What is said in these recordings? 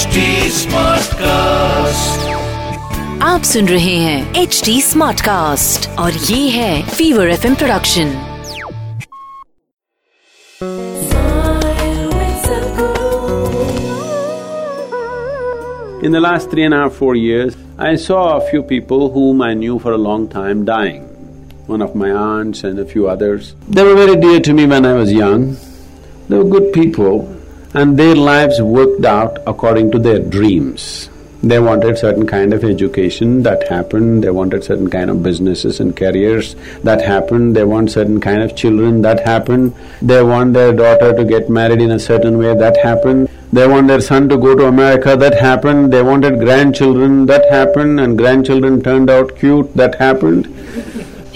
HD Smartcast. आप सुन रहे हैं एच डी स्मार्ट कास्ट और ये है fever F production In the last three and a half, four years, I saw a few people whom I knew for a long time dying. One of my aunts and a few others. They were very dear to me when I was young. They were good people and their lives worked out according to their dreams. They wanted certain kind of education, that happened. They wanted certain kind of businesses and careers, that happened. They want certain kind of children, that happened. They want their daughter to get married in a certain way, that happened. They want their son to go to America, that happened. They wanted grandchildren, that happened. And grandchildren turned out cute, that happened.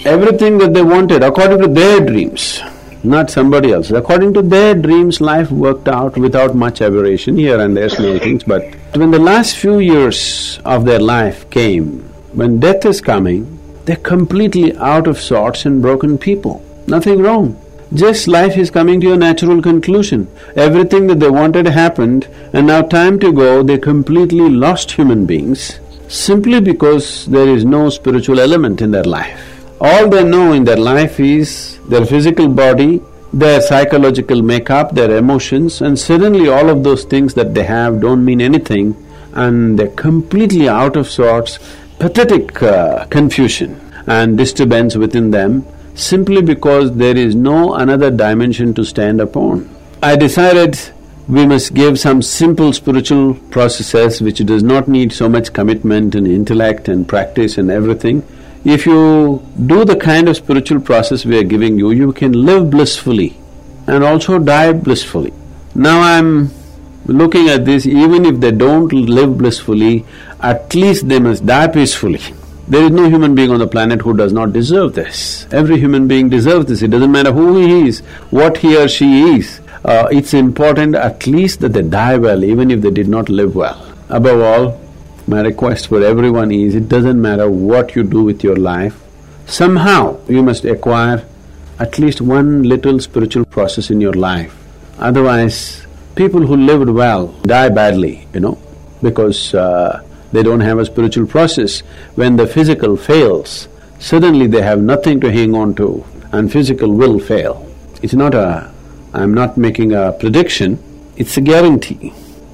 Everything that they wanted according to their dreams not somebody else. According to their dreams, life worked out without much aberration, here and there small things, but when the last few years of their life came, when death is coming, they're completely out of sorts and broken people. Nothing wrong. Just life is coming to a natural conclusion. Everything that they wanted happened, and now time to go, they're completely lost human beings simply because there is no spiritual element in their life. All they know in their life is their physical body, their psychological makeup, their emotions, and suddenly all of those things that they have don't mean anything and they're completely out of sorts, pathetic uh, confusion and disturbance within them simply because there is no another dimension to stand upon. I decided we must give some simple spiritual processes which does not need so much commitment and intellect and practice and everything, if you do the kind of spiritual process we are giving you, you can live blissfully and also die blissfully. Now I'm looking at this, even if they don't live blissfully, at least they must die peacefully. There is no human being on the planet who does not deserve this. Every human being deserves this. It doesn't matter who he is, what he or she is. Uh, it's important at least that they die well, even if they did not live well. Above all, my request for everyone is, it doesn't matter what you do with your life, somehow you must acquire at least one little spiritual process in your life. Otherwise, people who lived well die badly, you know, because uh, they don't have a spiritual process. When the physical fails, suddenly they have nothing to hang on to and physical will fail. It's not a… I'm not making a prediction, it's a guarantee,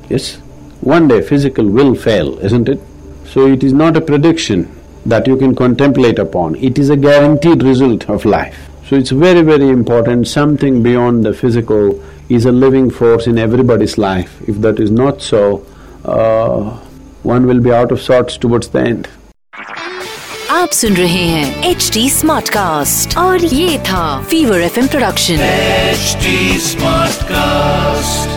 yes? One day physical will fail, isn't it? So it is not a prediction that you can contemplate upon, it is a guaranteed result of life. So it's very, very important, something beyond the physical is a living force in everybody's life. If that is not so, uh, one will be out of sorts towards the end. आप सुन रहे हैं H D smart cast और ये था fever F production HD Smartcast.